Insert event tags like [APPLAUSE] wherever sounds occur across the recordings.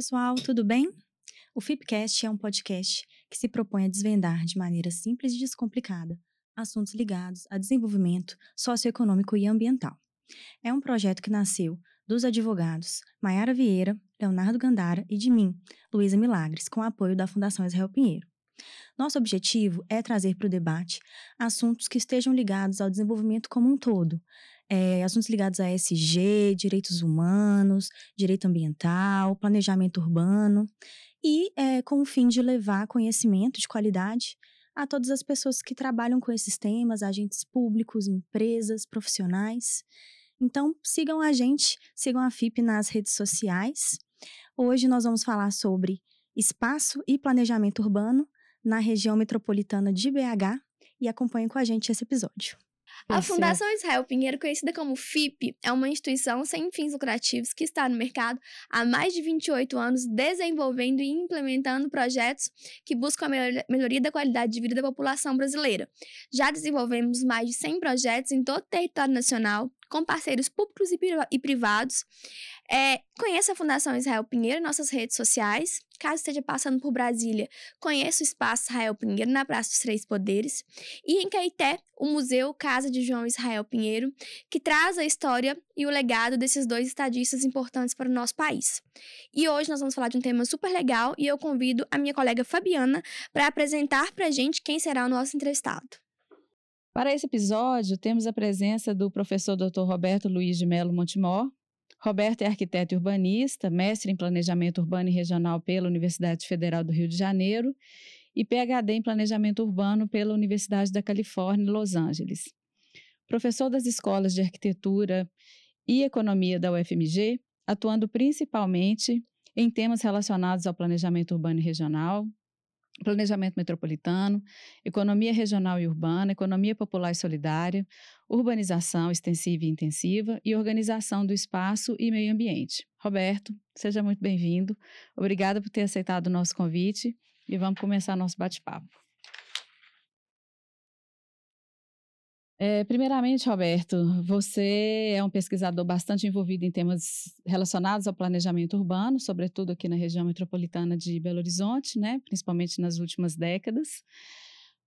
pessoal, tudo bem? O Fipcast é um podcast que se propõe a desvendar de maneira simples e descomplicada assuntos ligados a desenvolvimento socioeconômico e ambiental. É um projeto que nasceu dos advogados Maiara Vieira, Leonardo Gandara e de mim, Luísa Milagres, com apoio da Fundação Israel Pinheiro. Nosso objetivo é trazer para o debate assuntos que estejam ligados ao desenvolvimento como um todo, é, assuntos ligados a SG, direitos humanos, direito ambiental, planejamento urbano, e é, com o fim de levar conhecimento de qualidade a todas as pessoas que trabalham com esses temas, agentes públicos, empresas, profissionais. Então, sigam a gente, sigam a FIP nas redes sociais. Hoje nós vamos falar sobre espaço e planejamento urbano na região metropolitana de BH e acompanhem com a gente esse episódio. A Fundação Israel Pinheiro, conhecida como FIP, é uma instituição sem fins lucrativos que está no mercado há mais de 28 anos, desenvolvendo e implementando projetos que buscam a melhoria da qualidade de vida da população brasileira. Já desenvolvemos mais de 100 projetos em todo o território nacional, com parceiros públicos e privados. É, conheça a Fundação Israel Pinheiro em nossas redes sociais. Caso esteja passando por Brasília, conheça o Espaço Israel Pinheiro na Praça dos Três Poderes. E em Caeté, o Museu Casa de João Israel Pinheiro, que traz a história e o legado desses dois estadistas importantes para o nosso país. E hoje nós vamos falar de um tema super legal e eu convido a minha colega Fabiana para apresentar para a gente quem será o nosso entrevistado. Para esse episódio, temos a presença do professor Dr. Roberto Luiz de Melo Montemor. Roberto é arquiteto urbanista, mestre em planejamento urbano e regional pela Universidade Federal do Rio de Janeiro e PhD em planejamento urbano pela Universidade da Califórnia, Los Angeles. Professor das escolas de arquitetura e economia da UFMG, atuando principalmente em temas relacionados ao planejamento urbano e regional, planejamento metropolitano, economia regional e urbana, economia popular e solidária, urbanização extensiva e intensiva e organização do espaço e meio ambiente. Roberto, seja muito bem-vindo. Obrigada por ter aceitado o nosso convite e vamos começar nosso bate-papo. É, primeiramente, Roberto, você é um pesquisador bastante envolvido em temas relacionados ao planejamento urbano, sobretudo aqui na região metropolitana de Belo Horizonte, né, principalmente nas últimas décadas.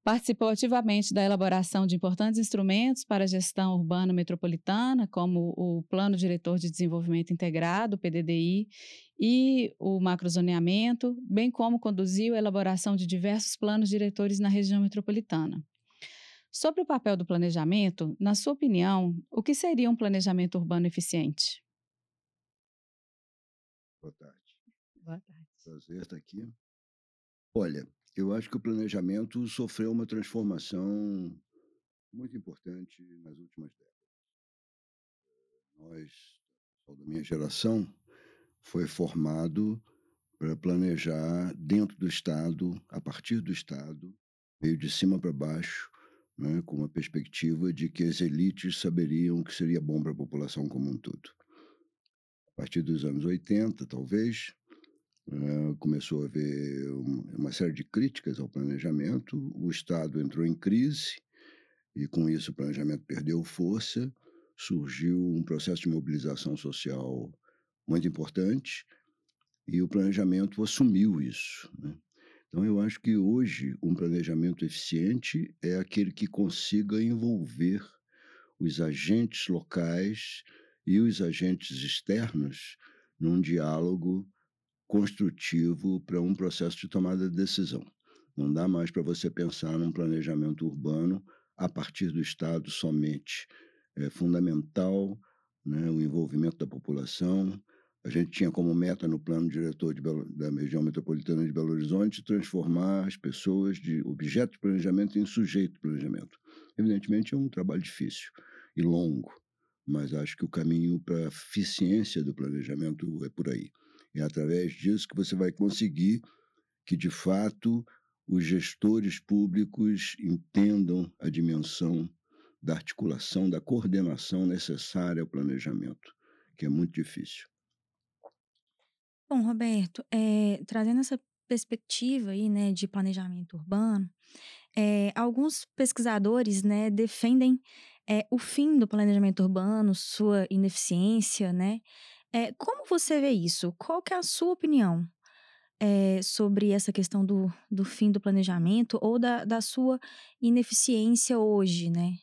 Participou ativamente da elaboração de importantes instrumentos para a gestão urbana metropolitana, como o Plano Diretor de Desenvolvimento Integrado, o PDDI, e o macrozoneamento, bem como conduziu a elaboração de diversos planos diretores na região metropolitana. Sobre o papel do planejamento, na sua opinião, o que seria um planejamento urbano eficiente? Boa tarde. Boa tarde. Prazer estar aqui. Olha, eu acho que o planejamento sofreu uma transformação muito importante nas últimas décadas. Nós, da minha geração, foi formado para planejar dentro do Estado, a partir do Estado, meio de cima para baixo, né, com uma perspectiva de que as elites saberiam que seria bom para a população como um todo. A partir dos anos 80, talvez, uh, começou a haver uma série de críticas ao planejamento, o Estado entrou em crise e, com isso, o planejamento perdeu força, surgiu um processo de mobilização social muito importante e o planejamento assumiu isso. Né? Então, eu acho que hoje um planejamento eficiente é aquele que consiga envolver os agentes locais e os agentes externos num diálogo construtivo para um processo de tomada de decisão. Não dá mais para você pensar num planejamento urbano a partir do Estado somente. É fundamental né, o envolvimento da população, a gente tinha como meta no plano diretor Belo, da região metropolitana de Belo Horizonte transformar as pessoas de objeto de planejamento em sujeito de planejamento. Evidentemente é um trabalho difícil e longo, mas acho que o caminho para a eficiência do planejamento é por aí. É através disso que você vai conseguir que, de fato, os gestores públicos entendam a dimensão da articulação, da coordenação necessária ao planejamento, que é muito difícil. Bom, Roberto, é, trazendo essa perspectiva aí, né, de planejamento urbano, é, alguns pesquisadores, né, defendem é, o fim do planejamento urbano, sua ineficiência, né, como você vê isso? Qual que é a sua opinião sobre essa questão do, do fim do planejamento ou da, da sua ineficiência hoje, né?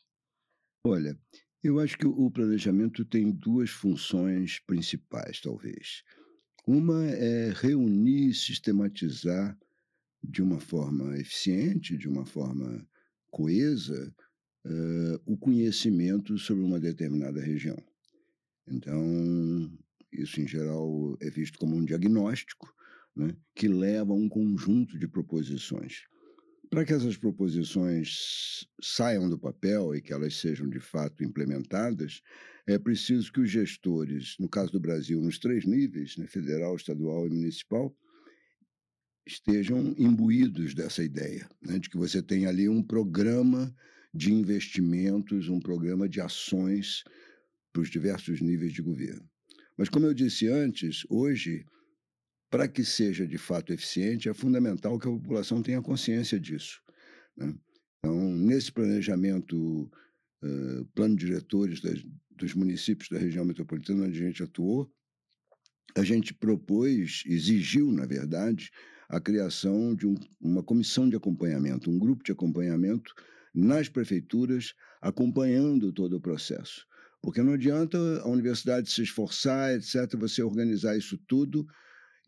Olha, eu acho que o planejamento tem duas funções principais, talvez. Uma é reunir, sistematizar de uma forma eficiente, de uma forma coesa, uh, o conhecimento sobre uma determinada região. Então, isso em geral é visto como um diagnóstico né, que leva a um conjunto de proposições. Para que essas proposições saiam do papel e que elas sejam de fato implementadas, é preciso que os gestores, no caso do Brasil, nos três níveis, né, federal, estadual e municipal, estejam imbuídos dessa ideia, né, de que você tem ali um programa de investimentos, um programa de ações para os diversos níveis de governo. Mas, como eu disse antes, hoje, para que seja de fato eficiente, é fundamental que a população tenha consciência disso. Né? Então, nesse planejamento, uh, plano de diretores das, dos municípios da região metropolitana onde a gente atuou, a gente propôs, exigiu, na verdade, a criação de um, uma comissão de acompanhamento, um grupo de acompanhamento nas prefeituras, acompanhando todo o processo. Porque não adianta a universidade se esforçar, etc., você organizar isso tudo,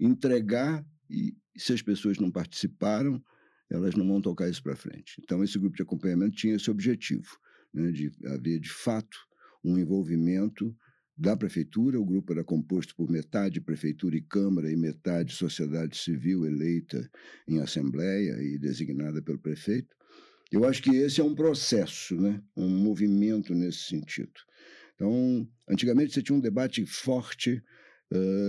entregar, e se as pessoas não participaram, elas não vão tocar isso para frente. Então, esse grupo de acompanhamento tinha esse objetivo, né, de haver, de fato, um envolvimento da prefeitura. O grupo era composto por metade prefeitura e Câmara e metade sociedade civil eleita em assembleia e designada pelo prefeito. Eu acho que esse é um processo, né? um movimento nesse sentido. Então, antigamente você tinha um debate forte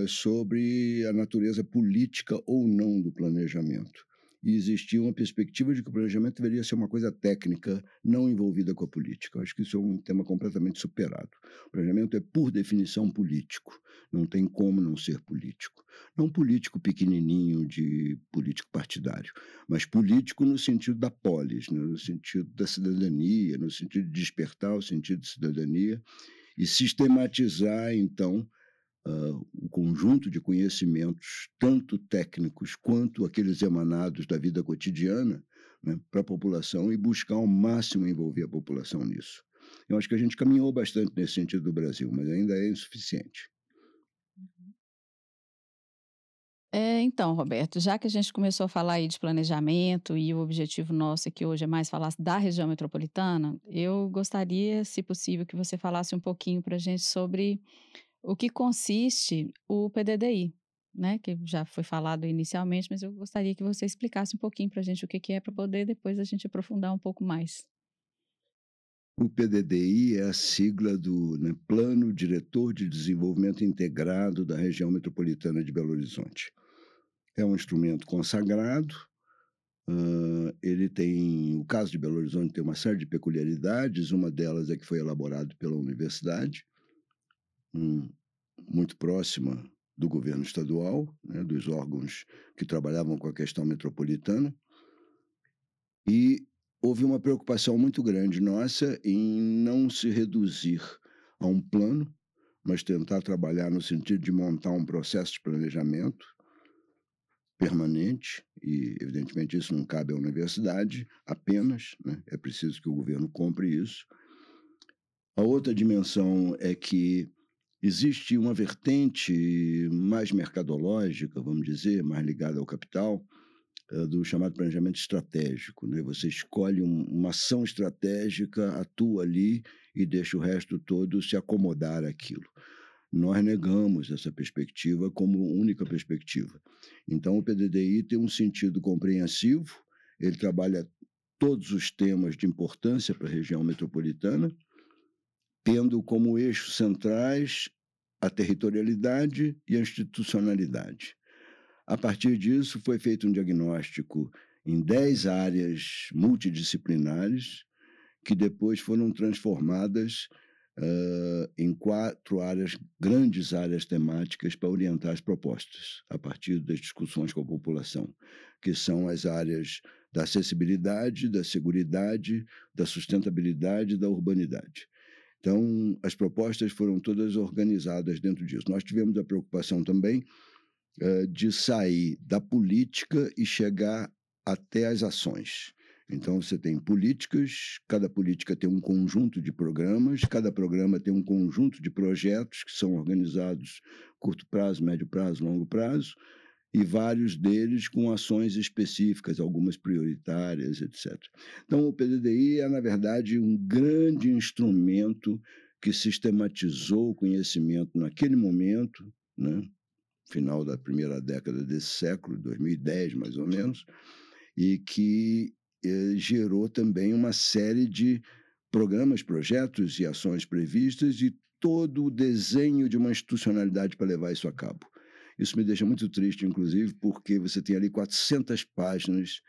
sobre a natureza política ou não do planejamento e existia uma perspectiva de que o planejamento deveria ser uma coisa técnica, não envolvida com a política. Eu acho que isso é um tema completamente superado. O planejamento é, por definição, político. Não tem como não ser político. Não político pequenininho de político partidário, mas político no sentido da polis, né? no sentido da cidadania, no sentido de despertar o sentido de cidadania e sistematizar, então, uh, o conjunto de conhecimentos, tanto técnicos quanto aqueles emanados da vida cotidiana, né, para a população e buscar ao máximo envolver a população nisso. Eu acho que a gente caminhou bastante nesse sentido do Brasil, mas ainda é insuficiente. É, então, Roberto, já que a gente começou a falar aí de planejamento e o objetivo nosso aqui hoje é mais falar da região metropolitana, eu gostaria, se possível, que você falasse um pouquinho para a gente sobre o que consiste o PDDI, né, que já foi falado inicialmente, mas eu gostaria que você explicasse um pouquinho para a gente o que, que é, para poder depois a gente aprofundar um pouco mais. O PDDI é a sigla do né, Plano Diretor de Desenvolvimento Integrado da Região Metropolitana de Belo Horizonte. É um instrumento consagrado, uh, ele tem, o caso de Belo Horizonte tem uma série de peculiaridades, uma delas é que foi elaborado pela universidade, um, muito próxima do governo estadual, né, dos órgãos que trabalhavam com a questão metropolitana, e houve uma preocupação muito grande nossa em não se reduzir a um plano, mas tentar trabalhar no sentido de montar um processo de planejamento permanente, e evidentemente isso não cabe à universidade apenas, né? é preciso que o governo compre isso. A outra dimensão é que Existe uma vertente mais mercadológica, vamos dizer, mais ligada ao capital, eh, do chamado planejamento estratégico. Né? Você escolhe um, uma ação estratégica, atua ali e deixa o resto todo se acomodar àquilo. Nós negamos essa perspectiva como única perspectiva. Então, o PDDI tem um sentido compreensivo, ele trabalha todos os temas de importância para a região metropolitana, tendo como eixos centrais a territorialidade e a institucionalidade. A partir disso, foi feito um diagnóstico em 10 áreas multidisciplinares, que depois foram transformadas uh, em quatro áreas, grandes áreas temáticas para orientar as propostas, a partir das discussões com a população, que são as áreas da acessibilidade, da segurança, da sustentabilidade e da urbanidade. Então, as propostas foram todas organizadas dentro disso. Nós tivemos a preocupação também uh, de sair da política e chegar até as ações. Então, você tem políticas, cada política tem um conjunto de programas, cada programa tem um conjunto de projetos que são organizados curto prazo, médio prazo, longo prazo, e vários deles com ações específicas, algumas prioritárias, etc. Então, o PDDI é, na verdade, um grande instrumento que sistematizou o conhecimento naquele momento, né? final da primeira década desse século, 2010 mais ou menos, e que eh, gerou também uma série de programas, projetos e ações previstas e todo o desenho de uma institucionalidade para levar isso a cabo. Isso me deixa muito triste, inclusive, porque você tem ali 400 páginas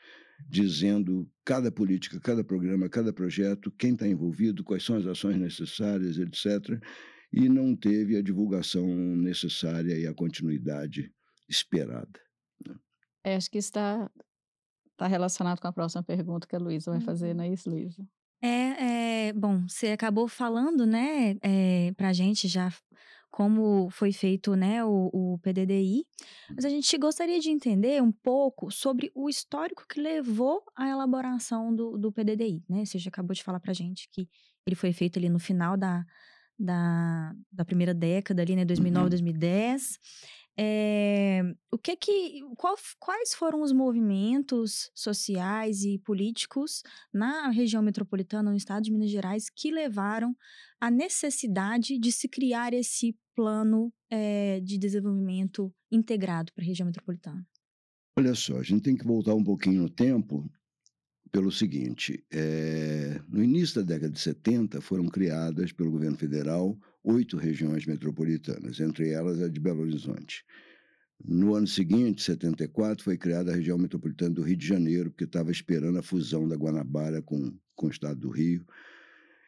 dizendo cada política, cada programa, cada projeto, quem está envolvido, quais são as ações necessárias, etc. E não teve a divulgação necessária e a continuidade esperada. Né? É, acho que está está relacionado com a próxima pergunta que a Luísa vai fazer, não é isso, Luísa? É, é, bom, você acabou falando, né, é, pra gente já como foi feito, né, o, o PDDI, mas a gente gostaria de entender um pouco sobre o histórico que levou à elaboração do, do PDDI, né? Você já acabou de falar pra gente que ele foi feito ali no final da, da, da primeira década, ali, né, 2009, uhum. 2010. É, o que que, qual, quais foram os movimentos sociais e políticos na região metropolitana, no estado de Minas Gerais, que levaram à necessidade de se criar esse plano é, de desenvolvimento integrado para a região metropolitana? Olha só, a gente tem que voltar um pouquinho no tempo pelo seguinte: é, no início da década de 70 foram criadas pelo governo federal oito regiões metropolitanas, entre elas a de Belo Horizonte. No ano seguinte, 74, foi criada a região metropolitana do Rio de Janeiro, porque estava esperando a fusão da Guanabara com, com o estado do Rio.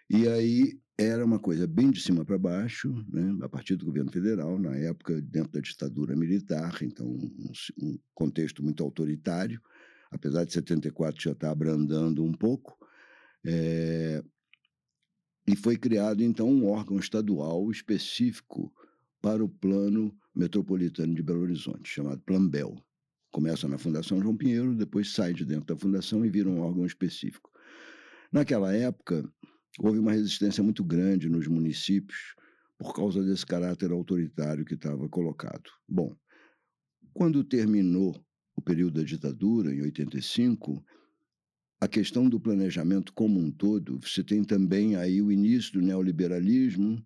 E aí era uma coisa bem de cima para baixo, né, a partir do governo federal, na época, dentro da ditadura militar, então um, um contexto muito autoritário, apesar de 74 já estar abrandando um pouco. É, e foi criado, então, um órgão estadual específico para o Plano Metropolitano de Belo Horizonte, chamado Plambel. Começa na Fundação João Pinheiro, depois sai de dentro da fundação e vira um órgão específico. Naquela época, houve uma resistência muito grande nos municípios por causa desse caráter autoritário que estava colocado. Bom, quando terminou o período da ditadura, em 85, a questão do planejamento como um todo, você tem também aí o início do neoliberalismo,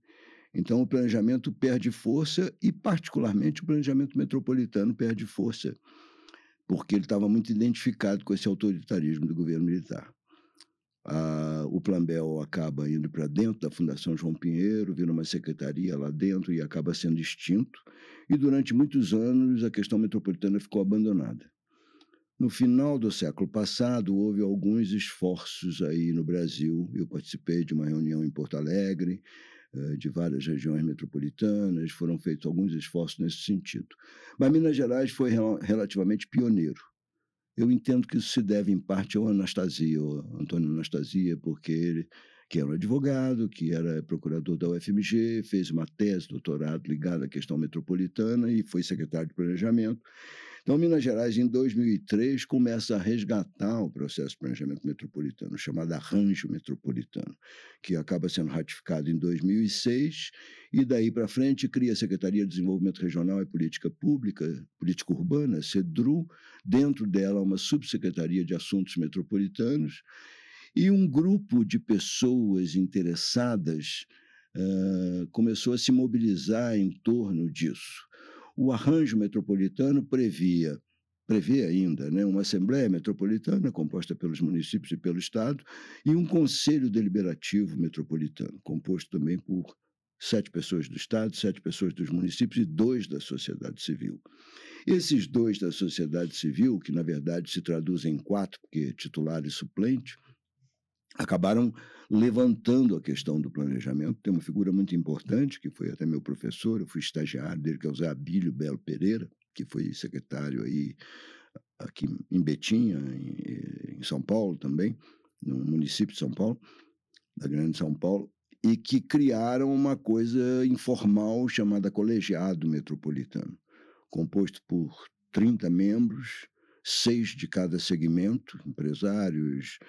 então o planejamento perde força e, particularmente, o planejamento metropolitano perde força, porque ele estava muito identificado com esse autoritarismo do governo militar. Ah, o Plambel acaba indo para dentro da Fundação João Pinheiro, vira uma secretaria lá dentro e acaba sendo extinto. E durante muitos anos a questão metropolitana ficou abandonada. No final do século passado, houve alguns esforços aí no Brasil. Eu participei de uma reunião em Porto Alegre, eh, de várias regiões metropolitanas, foram feitos alguns esforços nesse sentido. Mas Minas Gerais foi relativamente pioneiro. Eu entendo que isso se deve, em parte, ao Anastasia, ao Antônio Anastasia, porque ele, que era um advogado, que era procurador da UFMG, fez uma tese, doutorado ligada à questão metropolitana e foi secretário de Planejamento. Então, Minas Gerais, em 2003, começa a resgatar o processo de planejamento metropolitano, chamado Arranjo Metropolitano, que acaba sendo ratificado em 2006, e daí para frente cria a Secretaria de Desenvolvimento Regional e Política Pública, Política Urbana, CEDRU, dentro dela uma subsecretaria de Assuntos Metropolitanos, e um grupo de pessoas interessadas uh, começou a se mobilizar em torno disso. O arranjo metropolitano previa prevê ainda né, uma Assembleia Metropolitana, composta pelos municípios e pelo Estado, e um Conselho Deliberativo Metropolitano, composto também por sete pessoas do Estado, sete pessoas dos municípios e dois da sociedade civil. Esses dois da sociedade civil, que na verdade se traduzem em quatro, porque titular e suplente, acabaram levantando a questão do planejamento. Tem uma figura muito importante, que foi até meu professor, eu fui estagiário dele, que é o Zé Abílio Belo Pereira, que foi secretário aí aqui em Betinha, em, em São Paulo também, no município de São Paulo, da Grande São Paulo, e que criaram uma coisa informal chamada Colegiado Metropolitano, composto por 30 membros, seis de cada segmento, empresários, eh,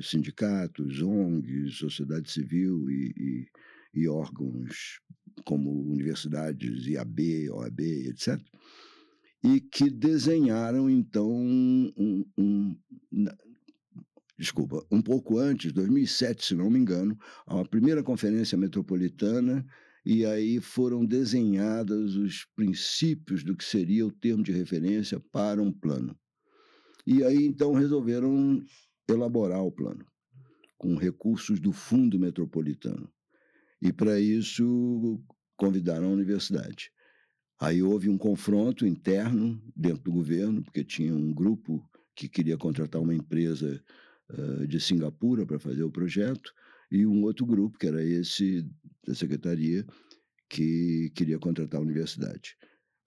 sindicatos, ONGs, sociedade civil e, e, e órgãos como universidades, IAB, OAB, etc., e que desenharam, então, um, um, desculpa, um pouco antes, 2007, se não me engano, a primeira conferência metropolitana e aí foram desenhados os princípios do que seria o termo de referência para um plano. E aí então resolveram elaborar o plano com recursos do Fundo Metropolitano. E para isso convidaram a universidade. Aí houve um confronto interno dentro do governo, porque tinha um grupo que queria contratar uma empresa uh, de Singapura para fazer o projeto, e um outro grupo, que era esse da secretaria, que queria contratar a universidade.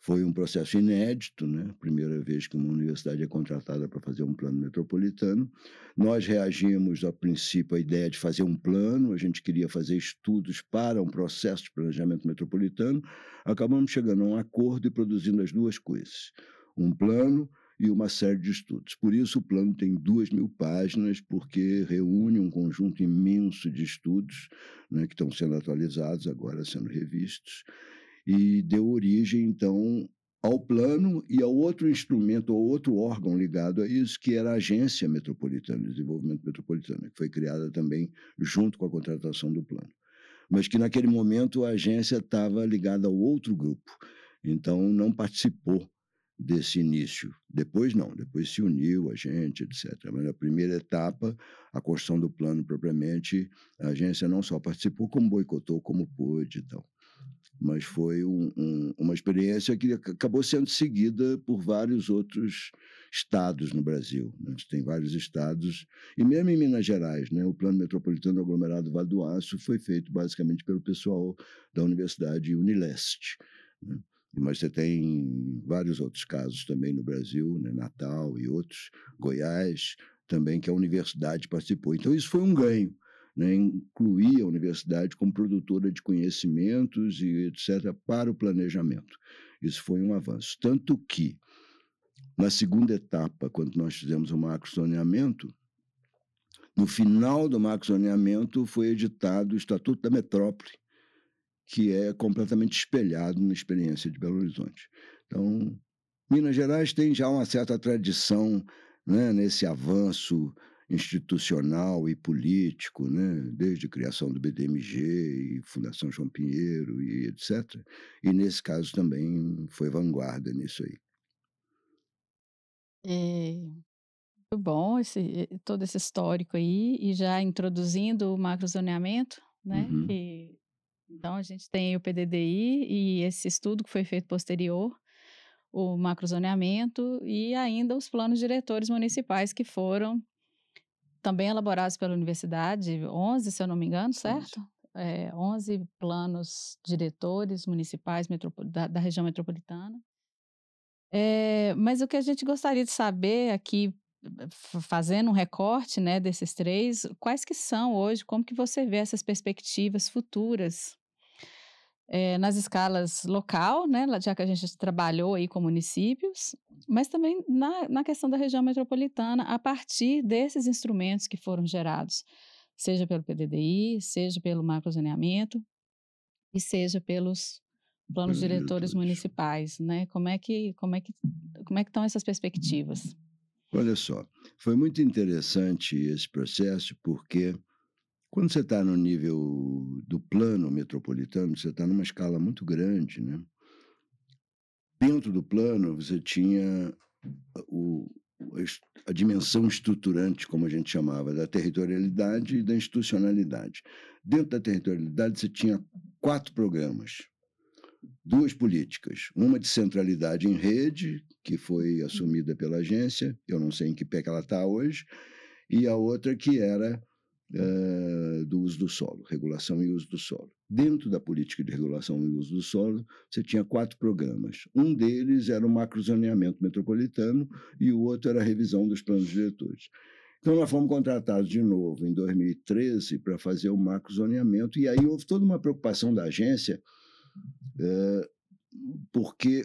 Foi um processo inédito, né? Primeira vez que uma universidade é contratada para fazer um plano metropolitano. Nós reagimos, a princípio, à ideia de fazer um plano, a gente queria fazer estudos para um processo de planejamento metropolitano. Acabamos chegando a um acordo e produzindo as duas coisas: um plano e uma série de estudos. Por isso, o plano tem duas mil páginas, porque reúne um conjunto imenso de estudos né, que estão sendo atualizados, agora sendo revistos e deu origem, então, ao plano e ao outro instrumento, ou outro órgão ligado a isso, que era a Agência Metropolitana de Desenvolvimento Metropolitano, que foi criada também junto com a contratação do plano. Mas que naquele momento a agência estava ligada ao outro grupo, então não participou desse início. Depois não, depois se uniu a gente, etc. Mas na primeira etapa, a construção do plano propriamente, a agência não só participou, como boicotou como pôde e tal mas foi um, um, uma experiência que acabou sendo seguida por vários outros estados no Brasil. Né? Tem vários estados, e mesmo em Minas Gerais, né? o Plano Metropolitano Aglomerado Vale do Aço foi feito basicamente pelo pessoal da Universidade Unileste. Né? Mas você tem vários outros casos também no Brasil, né? Natal e outros, Goiás também, que a universidade participou. Então, isso foi um ganho né, incluir a universidade como produtora de conhecimentos e etc. para o planejamento. Isso foi um avanço. Tanto que, na segunda etapa, quando nós fizemos o macrozoneamento, no final do macrozoneamento foi editado o Estatuto da Metrópole, que é completamente espelhado na experiência de Belo Horizonte. Então, Minas Gerais tem já uma certa tradição né, nesse avanço institucional e político, né? desde a criação do BDMG e Fundação João Pinheiro e etc. E nesse caso também foi vanguarda nisso aí. É, muito bom esse, todo esse histórico aí, e já introduzindo o macrozoneamento, né? Uhum. Que, então a gente tem o PDDI e esse estudo que foi feito posterior, o macrozoneamento e ainda os planos diretores municipais que foram também elaborados pela universidade, 11, se eu não me engano, certo? É, 11 planos diretores municipais da, da, região metropolitana. É, mas o que a gente gostaria de saber aqui, fazendo um recorte né, desses três, quais que são hoje, como que você vê essas perspectivas futuras é, nas escalas local, né, já que a gente trabalhou aí com municípios, mas também na, na questão da região metropolitana, a partir desses instrumentos que foram gerados, seja pelo PDDI, seja pelo macrozoneamento e seja pelos planos diretores municipais, né? Como é que como é que como é que estão essas perspectivas? Olha só, foi muito interessante esse processo porque quando você está no nível do plano metropolitano, você está numa escala muito grande, né? Dentro do plano, você tinha o, a dimensão estruturante, como a gente chamava, da territorialidade e da institucionalidade. Dentro da territorialidade, você tinha quatro programas, duas políticas. Uma de centralidade em rede, que foi assumida pela agência, eu não sei em que pé que ela está hoje, e a outra que era uh, do uso do solo, regulação e uso do solo. Dentro da política de regulação e uso do solo, você tinha quatro programas. Um deles era o macrozoneamento metropolitano e o outro era a revisão dos planos diretores. Então, nós fomos contratados de novo em 2013 para fazer o macrozoneamento, e aí houve toda uma preocupação da agência, é, porque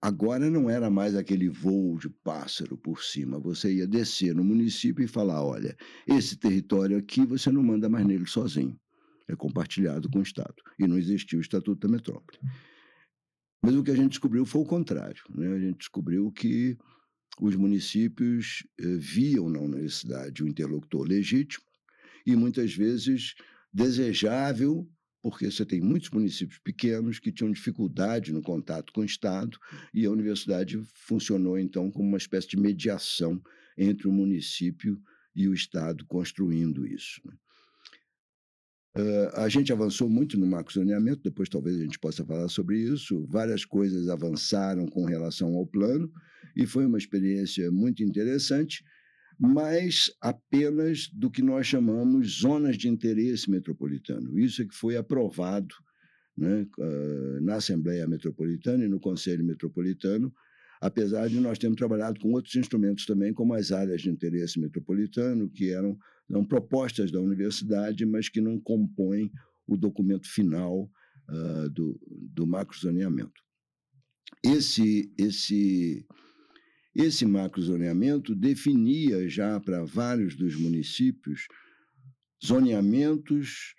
agora não era mais aquele voo de pássaro por cima. Você ia descer no município e falar: olha, esse território aqui você não manda mais nele sozinho, é compartilhado com o Estado. E não existia o Estatuto da Metrópole. Mas o que a gente descobriu foi o contrário. Né? A gente descobriu que os municípios eh, viam na universidade o interlocutor legítimo e muitas vezes desejável, porque você tem muitos municípios pequenos que tinham dificuldade no contato com o Estado e a universidade funcionou então como uma espécie de mediação entre o município e o Estado construindo isso. Uh, a gente avançou muito no macrozoneamento, depois talvez a gente possa falar sobre isso. Várias coisas avançaram com relação ao plano e foi uma experiência muito interessante, mas apenas do que nós chamamos zonas de interesse metropolitano. Isso é que foi aprovado né, uh, na Assembleia Metropolitana e no Conselho Metropolitano, apesar de nós termos trabalhado com outros instrumentos também, como as áreas de interesse metropolitano, que eram são propostas da universidade, mas que não compõem o documento final uh, do, do macrozoneamento. Esse, esse, esse macrozoneamento definia já para vários dos municípios zoneamentos,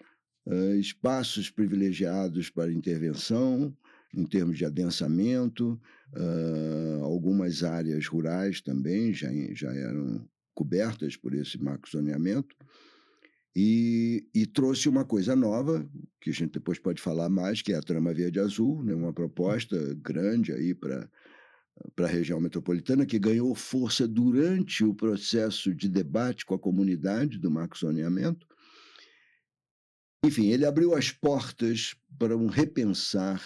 uh, espaços privilegiados para intervenção, em termos de adensamento, uh, algumas áreas rurais também já, já eram cobertas por esse macrozoneamento, e, e, trouxe uma coisa nova, que a gente depois pode falar mais, que é a Trama Verde Azul, né, uma proposta grande aí para para a região metropolitana, que ganhou força durante o processo de debate com a comunidade do macrozoneamento. Enfim, ele abriu as portas para um repensar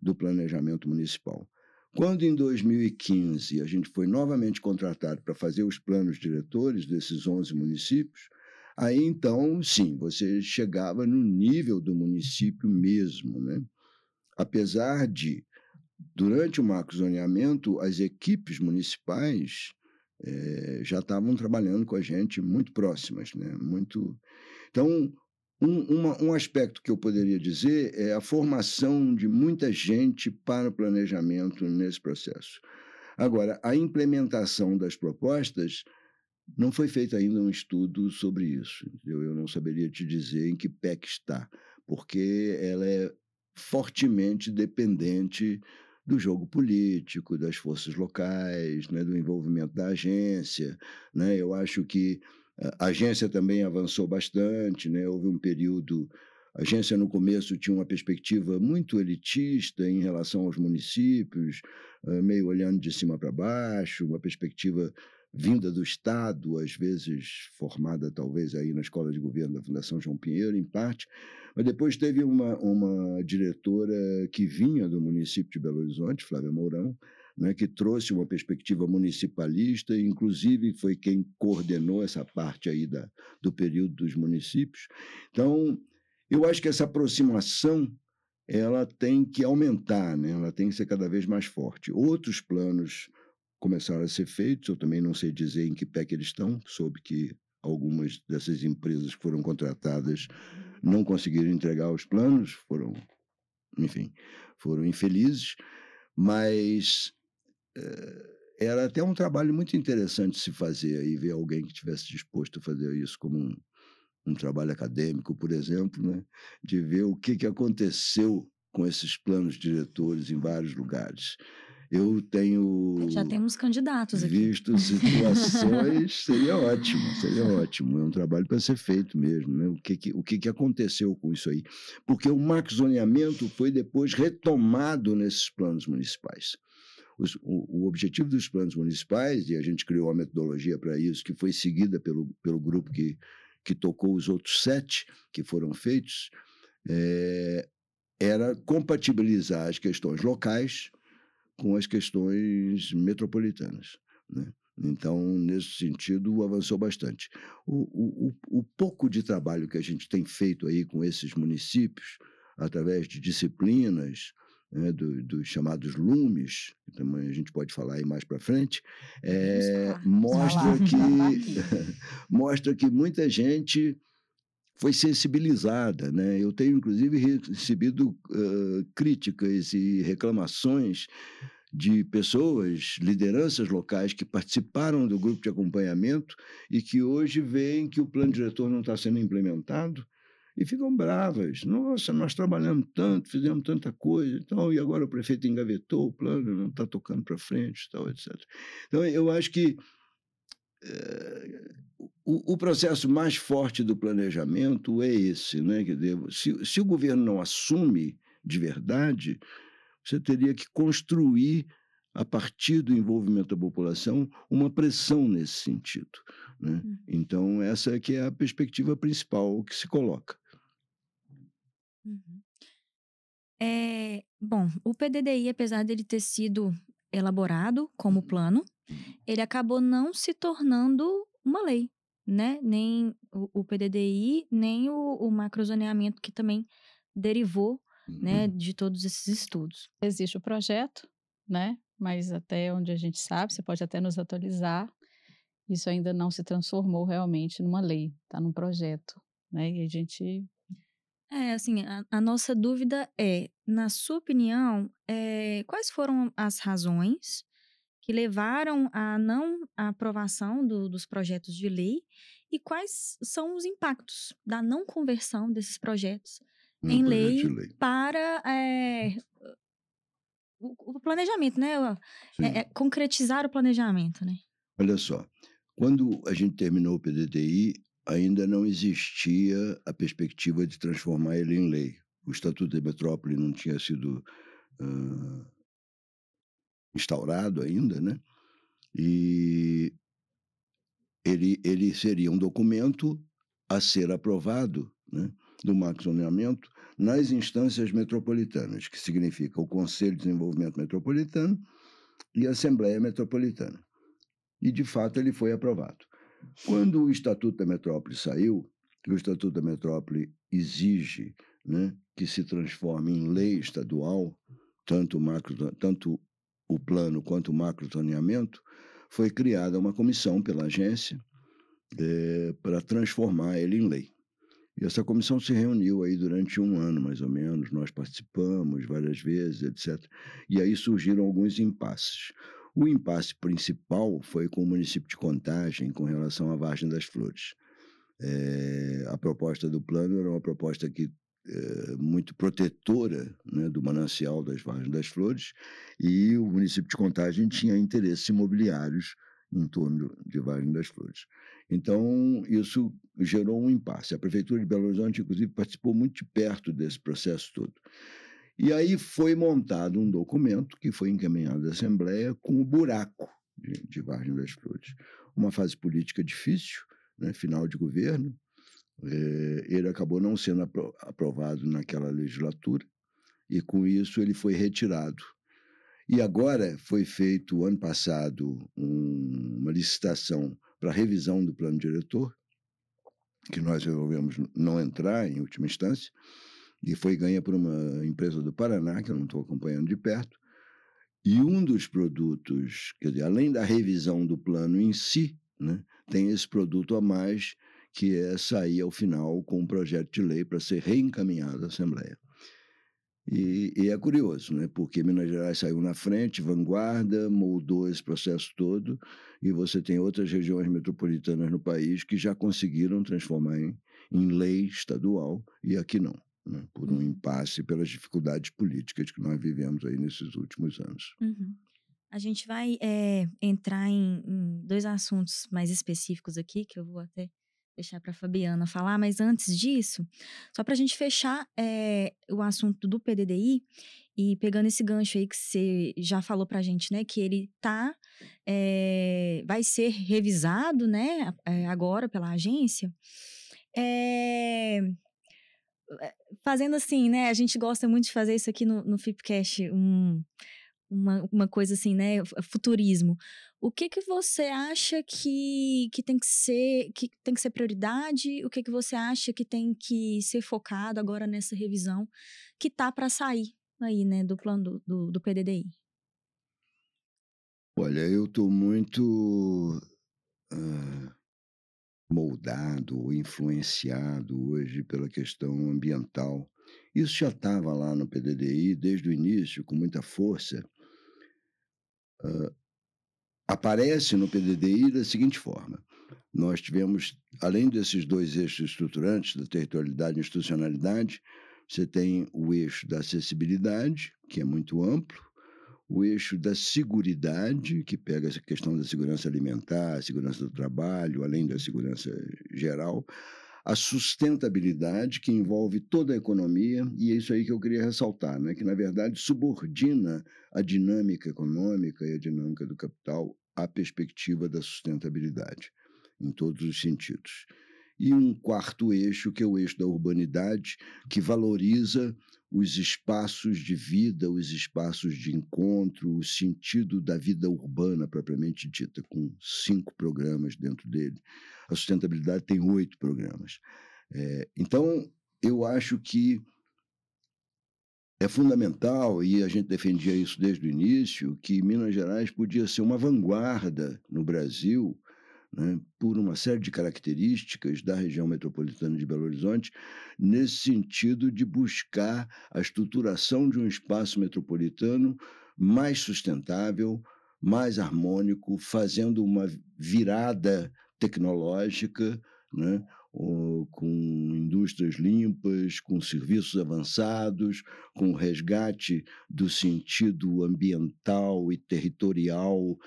do planejamento municipal. Quando em 2015 a gente foi novamente contratado para fazer os planos diretores desses 11 municípios, aí então, sim, você chegava no nível do município mesmo, né? Apesar de, durante o macrozoneamento, as equipes municipais é, já estavam trabalhando com a gente muito próximas, né? Muito... Então, um, uma, um aspecto que eu poderia dizer é a formação de muita gente para o planejamento nesse processo. Agora, a implementação das propostas não foi feito ainda um estudo sobre isso. Eu, eu não saberia te dizer em que pé que está, porque ela é fortemente dependente do jogo político, das forças locais, né, do envolvimento da agência. Né? Eu acho que a agência também avançou bastante, né? houve um período. A agência, no começo, tinha uma perspectiva muito elitista em relação aos municípios, eh, meio olhando de cima para baixo, uma perspectiva vinda do Estado, às vezes formada talvez aí na escola de governo da Fundação João Pinheiro, em parte, mas depois teve uma, uma diretora que vinha do município de Belo Horizonte, Flávia Mourão, né, que trouxe uma perspectiva municipalista, inclusive foi quem coordenou essa parte aí da, do período dos municípios. Então, eu acho que essa aproximação ela tem que aumentar, né? ela tem que ser cada vez mais forte. Outros planos começaram a ser feitos, eu também não sei dizer em que pé que eles estão, soube que algumas dessas empresas que foram contratadas não conseguiram entregar os planos, foram, enfim, foram infelizes, mas eh, era até um trabalho muito interessante se fazer e ver alguém que tivesse disposto a fazer isso como um, um trabalho acadêmico, por exemplo, né? de ver o que, que aconteceu com esses planos diretores em vários lugares. Eu tenho. Já temos candidatos aqui. Visto situações, seria ótimo, seria ótimo. É um trabalho para ser feito mesmo. Né? O, que, que, o que, que aconteceu com isso aí? Porque o macrozoneamento foi depois retomado nesses planos municipais. Os, o, o, objetivo dos planos municipais, e a gente criou uma metodologia para isso, que foi seguida pelo, pelo grupo que, que tocou os outros sete que foram feitos, é, era compatibilizar as questões locais com as questões metropolitanas. Né? Então, nesse sentido, avançou bastante. O, o, o pouco de trabalho que a gente tem feito aí com esses municípios, através de disciplinas, né, do, dos chamados lumes, que também a gente pode falar aí mais para frente, é, mostra, que, [LAUGHS] mostra que muita gente foi sensibilizada. Né? Eu tenho, inclusive, recebido uh, críticas e reclamações de pessoas, lideranças locais que participaram do grupo de acompanhamento e que hoje veem que o plano diretor não está sendo implementado e ficam bravas. Nossa, nós trabalhamos tanto, fizemos tanta coisa, então, e agora o prefeito engavetou o plano, não está tocando para frente, tal, etc. Então, eu acho que é, o, o, processo mais forte do planejamento é esse, né? Dizer, se, se o governo não assume de verdade, você teria que construir a partir do envolvimento da população, uma pressão nesse sentido. Né? Uhum. Então, essa é que é a perspectiva principal que se coloca. Uhum. É, bom, o PDDI, apesar dele ter sido elaborado como uhum. plano, uhum. ele acabou não se tornando uma lei, né? Nem o, o PDDI, nem o, o macrozoneamento que também derivou, né, uhum. de todos esses estudos. Existe o projeto, né? Mas até onde a gente sabe, você pode até nos atualizar, isso ainda não se transformou realmente numa lei, está num projeto, né? E a gente é, assim, a, a nossa dúvida é, na sua opinião, é, quais foram as razões que levaram à não aprovação do, dos projetos de lei e quais são os impactos da não conversão desses projetos um em lei, lei, para é, o, o, planejamento, né? É, é, concretizar o planejamento, né? Olha só, quando a gente terminou o PDDI, ainda não existia a perspectiva de transformar ele em lei. O Estatuto da Metrópole não tinha sido uh, instaurado ainda, né? E ele, ele seria um documento a ser aprovado né, do macrozoneamento nas instâncias metropolitanas, que significa o Conselho de Desenvolvimento Metropolitano e a Assembleia Metropolitana. E, de fato, ele foi aprovado. Quando o Estatuto da Metrópole saiu, o Estatuto da Metrópole exige né, que se transforme em lei estadual, tanto o, macro, tanto o plano quanto o macrozoneamento, foi criada uma comissão pela agência é, para transformar ele em lei. E essa comissão se reuniu aí durante um ano, mais ou menos, nós participamos várias vezes, etc. E aí surgiram alguns impasses. O impasse principal foi com o município de Contagem com relação à Vargem das Flores. É, a proposta do plano era uma proposta que é, muito protetora né, do manancial das Vargens das Flores e o município de Contagem tinha interesses imobiliários em torno de Vargem das Flores. Então, isso gerou um impasse. A Prefeitura de Belo Horizonte, inclusive, participou muito de perto desse processo todo. E aí foi montado um documento que foi encaminhado à Assembleia com o buraco de, de das Flores. Uma fase política difícil, né, final de governo. É, ele acabou não sendo apro aprovado naquela legislatura e com isso ele foi retirado. E agora foi feito, ano passado, um, uma licitação para revisão do plano diretor, que nós resolvemos não entrar em última instância, e foi ganha por uma empresa do Paraná, que eu não estou acompanhando de perto. E um dos produtos, dizer, além da revisão do plano em si, né, tem esse produto a mais, que é sair ao final com um projeto de lei para ser reencaminhado à Assembleia. E, e, é curioso, né? porque Minas Gerais saiu na frente, vanguarda, moldou esse processo todo, e você tem outras regiões metropolitanas no país que já conseguiram transformar em, em lei estadual, e aqui não né, por um impasse pelas dificuldades políticas que nós vivemos aí nesses últimos anos. Uhum. A gente vai é, entrar em, em, dois assuntos mais específicos aqui, que eu vou até deixar para a Fabiana falar, mas antes disso, só para a gente fechar é, o assunto do PDDI e pegando esse gancho aí que você já falou para a gente, né, que ele tá, é, vai ser revisado, né, agora pela agência, é, eh, fazendo assim, né? A gente gosta muito de fazer isso aqui no, no um, uma, uma coisa assim, né? Futurismo. O que que você acha que, que tem que ser que tem que ser prioridade? O que que você acha que tem que ser focado agora nessa revisão que tá para sair, aí, né, do plano do, do, do PDDI? Olha, eu estou muito uh, moldado, influenciado hoje pela questão ambiental. Isso já estava lá no PDDI desde o início, com muita força. Uh, aparece no PDDI da seguinte forma: nós tivemos, além desses dois eixos estruturantes, da territorialidade e institucionalidade, você tem o eixo da acessibilidade, que é muito amplo, o eixo da seguridade, que pega essa questão da segurança alimentar, segurança do trabalho, além da segurança geral, a sustentabilidade, que envolve toda a economia, e é isso aí que eu queria ressaltar, né? que, na verdade, subordina a dinâmica econômica e a dinâmica do capital à perspectiva da sustentabilidade, em todos os sentidos. E um quarto eixo, que é o eixo da urbanidade, que valoriza os espaços de vida, os espaços de encontro, o sentido da vida urbana propriamente dita, com cinco programas dentro dele. A sustentabilidade tem oito programas. É, então, eu acho que é fundamental, e a gente defendia isso desde o início, que Minas Gerais podia ser uma vanguarda no Brasil né, por uma série de características da região metropolitana de Belo Horizonte, nesse sentido de buscar a estruturação de um espaço metropolitano mais sustentável, mais harmônico, fazendo uma virada tecnológica, né, com indústrias limpas, com serviços avançados, com resgate do sentido ambiental e territorial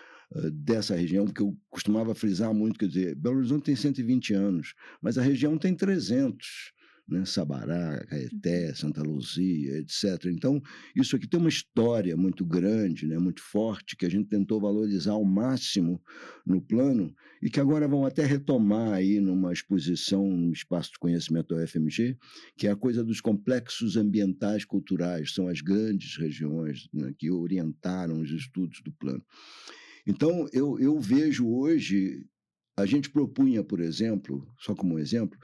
dessa região, porque eu costumava frisar muito, quer dizer, Belo Horizonte tem 120 anos, mas a região tem 300, né? Sabará, Caeté, uhum. Santa Luzia, etc. Então, isso aqui tem uma história muito grande, né? muito forte, que a gente tentou valorizar ao máximo no plano e que agora vão até retomar aí numa exposição no Espaço de Conhecimento da UFMG, que é a coisa dos complexos ambientais culturais, são as grandes regiões né? que orientaram os estudos do plano. Então, eu, eu vejo hoje, a gente propunha, por exemplo, só como um exemplo,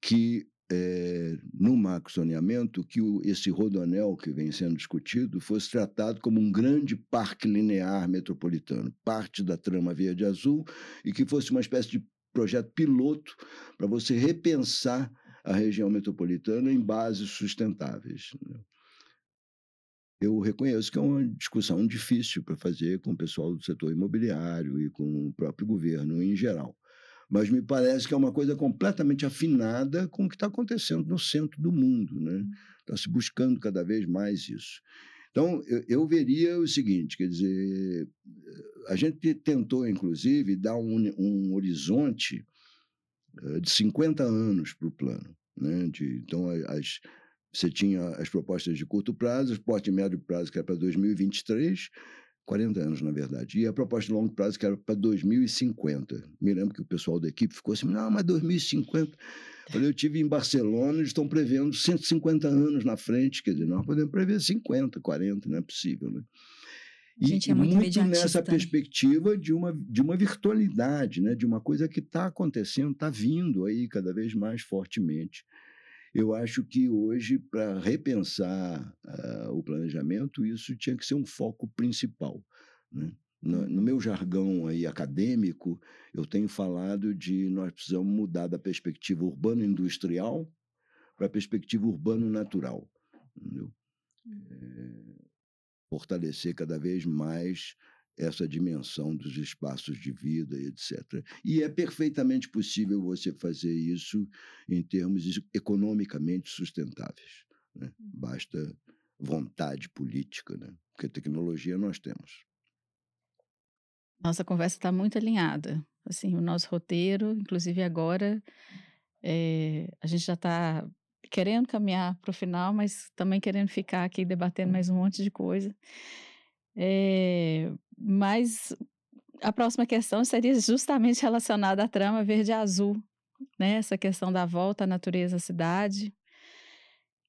que é, no macro zoneamento, que o, esse rodoanel que vem sendo discutido fosse tratado como um grande parque linear metropolitano, parte da trama verde-azul, e que fosse uma espécie de projeto piloto para você repensar a região metropolitana em bases sustentáveis. Né? Eu reconheço que é uma discussão difícil para fazer com o pessoal do setor imobiliário e com o próprio governo em geral. Mas me parece que é uma coisa completamente afinada com o que está acontecendo no centro do mundo. Está né? Tá se buscando cada vez mais isso. Então, eu, eu, veria o seguinte: quer dizer, a gente tentou, inclusive, dar um, um horizonte uh, de 50 anos para o plano. Né? De, então, as, você tinha as propostas de curto prazo, porte médio prazo, que era para 2023, 40 anos, na verdade, e a proposta de longo prazo, que era para 2050. Me lembro que o pessoal da equipe ficou assim, não, mas 2050. Falei, eu tive em Barcelona, eles estão prevendo 150 anos na frente, quer dizer, nós podemos prever 50, 40, não é possível, né? A gente é muito, muito nessa perspectiva de uma, de uma virtualidade, né? de uma coisa que está acontecendo, está vindo aí cada vez mais fortemente. Eu acho que hoje, para repensar uh, o planejamento, isso tinha que ser um foco principal. Né? No, no, meu jargão aí acadêmico, eu tenho falado de nós precisamos mudar da perspectiva urbano-industrial para a perspectiva urbano-natural. É, fortalecer cada vez mais essa dimensão dos espaços de vida, etc. E é perfeitamente possível você fazer isso em termos economicamente sustentáveis. Né? Basta vontade política, né? porque tecnologia nós temos. Nossa conversa está muito alinhada. Assim, o nosso roteiro, inclusive agora, é, a gente já está querendo caminhar para o final, mas também querendo ficar aqui debatendo mais um monte de coisa. É, mas a próxima questão seria justamente relacionada à trama verde-azul, né? Essa questão da volta à natureza à cidade.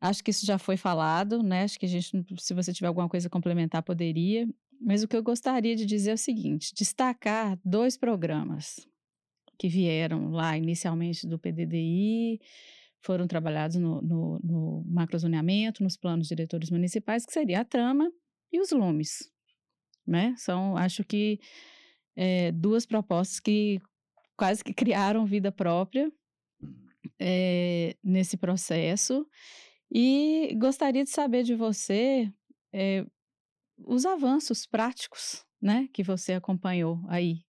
Acho que isso já foi falado, né? Acho que a gente, se você tiver alguma coisa a complementar, poderia. Mas o que eu gostaria de dizer é o seguinte: destacar dois programas que vieram lá inicialmente do PDDI, foram trabalhados no, no, no macrozoneamento, nos planos diretores municipais, que seria a trama e os lumes. Né? São, acho que, é, duas propostas que quase que criaram vida própria é, nesse processo. E gostaria de saber de você é, os avanços práticos né, que você acompanhou aí.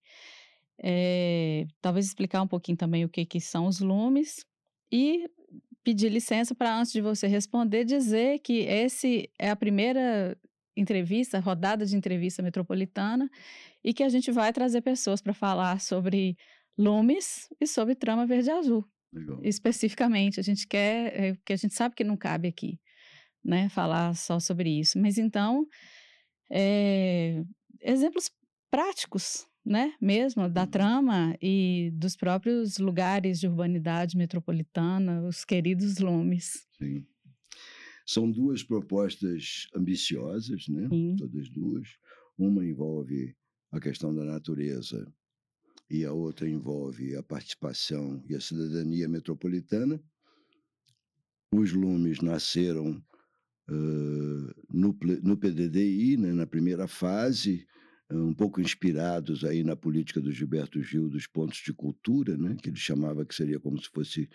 É, talvez explicar um pouquinho também o que, que são os lumes e pedir licença para, antes de você responder, dizer que esse é a primeira entrevista, rodada de entrevista metropolitana, e que a gente vai trazer pessoas para falar sobre lumes e sobre trama verde-azul. Especificamente, a gente quer, é, porque a gente sabe que não cabe aqui, né, falar só sobre isso. Mas então, é, exemplos práticos né, mesmo, da uhum. trama e dos próprios lugares de urbanidade metropolitana, os queridos lumes. Sim. São duas propostas ambiciosas, né? Sim. Todas duas. Uma envolve a questão da natureza e a outra envolve a participação e a cidadania metropolitana. Os lumes nasceram uh, no, no PDDI, né, na primeira fase, um pouco inspirados aí na política do Gilberto Gil dos pontos de cultura, né, que ele chamava que seria como se fosse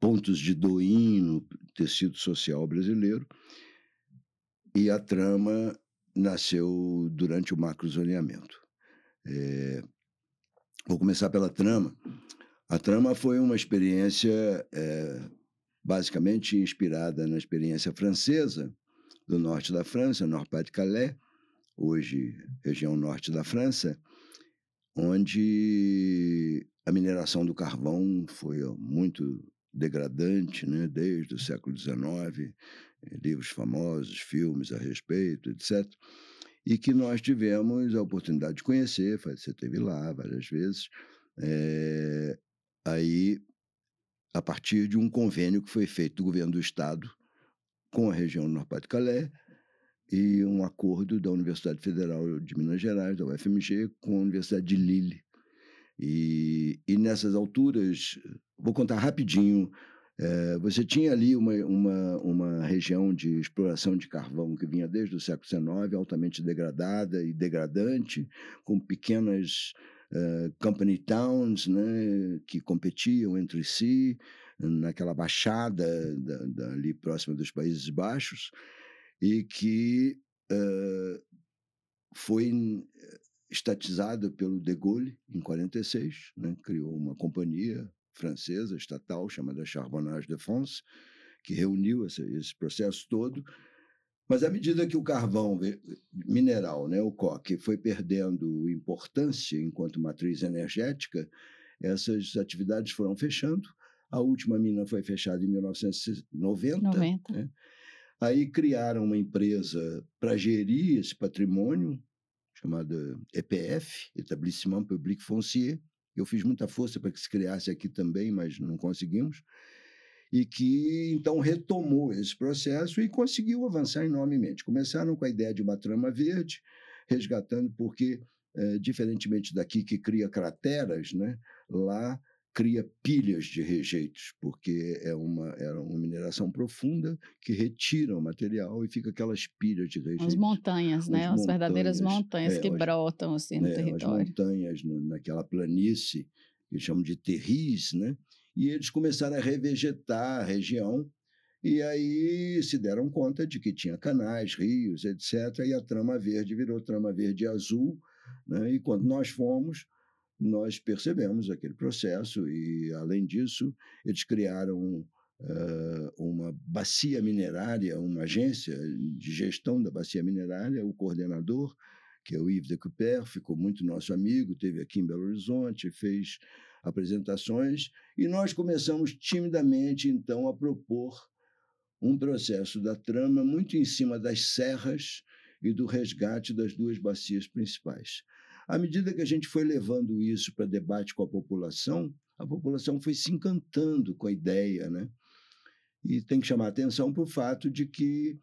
pontos de doim no tecido social brasileiro. E a trama nasceu durante o macrozoneamento. É, vou começar pela trama. A trama foi uma experiência é, basicamente inspirada na experiência francesa do norte da França, Nord-Pas-de-Calais, hoje região norte da França, onde a mineração do carvão foi muito degradante, né, desde o século XIX, eh, livros famosos, filmes a respeito, etc. E que nós tivemos a oportunidade de conhecer, você teve lá várias vezes, é, aí a partir de um convênio que foi feito do governo do estado com a região do Nord-Pas-de-Calais, e um acordo da Universidade Federal de Minas Gerais, da UFMG, com a Universidade de Lille. E, e nessas alturas, vou contar rapidinho, é, você tinha ali uma, uma, uma região de exploração de carvão que vinha desde o século XIX, altamente degradada e degradante, com pequenas uh, company towns né, que competiam entre si naquela baixada da, da, ali próxima dos Países Baixos e que uh, foi estatizado pelo De Gaulle em 46, né? criou uma companhia francesa estatal chamada Charbonnage de France, que reuniu esse, esse, processo todo. Mas à medida que o carvão mineral, né, o coque, foi perdendo importância enquanto matriz energética, essas atividades foram fechando. A última mina foi fechada em 1990. 90. Né? Aí criaram uma empresa para gerir esse patrimônio, chamada EPF, Etablissement Public Foncier. Eu fiz muita força para que se criasse aqui também, mas não conseguimos. E que então retomou esse processo e conseguiu avançar enormemente. Começaram com a ideia de uma trama verde, resgatando, porque, é, diferentemente daqui que cria crateras, né, lá cria pilhas de rejeitos, porque é uma, é uma mineração profunda que retira o material e fica aquelas pilhas de rejeitos. As montanhas, né? As, montanhas, verdadeiras montanhas é, que as, brotam assim no é, território. As montanhas naquela planície, que chamam de terris, né? E eles começaram a revegetar a região e aí se deram conta de que tinha canais, rios, etc. E a trama verde virou trama verde e azul. Né? E quando nós fomos, nós percebemos aquele processo e, além disso, eles criaram uh, uma bacia minerária, uma agência de gestão da bacia minerária, o coordenador, que é o Yves de Couper, ficou muito nosso amigo, teve aqui em Belo Horizonte, fez apresentações, e nós começamos timidamente, então, a propor um processo da trama muito em cima das serras e do resgate das duas bacias principais. À medida que a gente foi levando isso para debate com a população, a população foi se encantando com a ideia, né? E tem que chamar atenção para o fato de que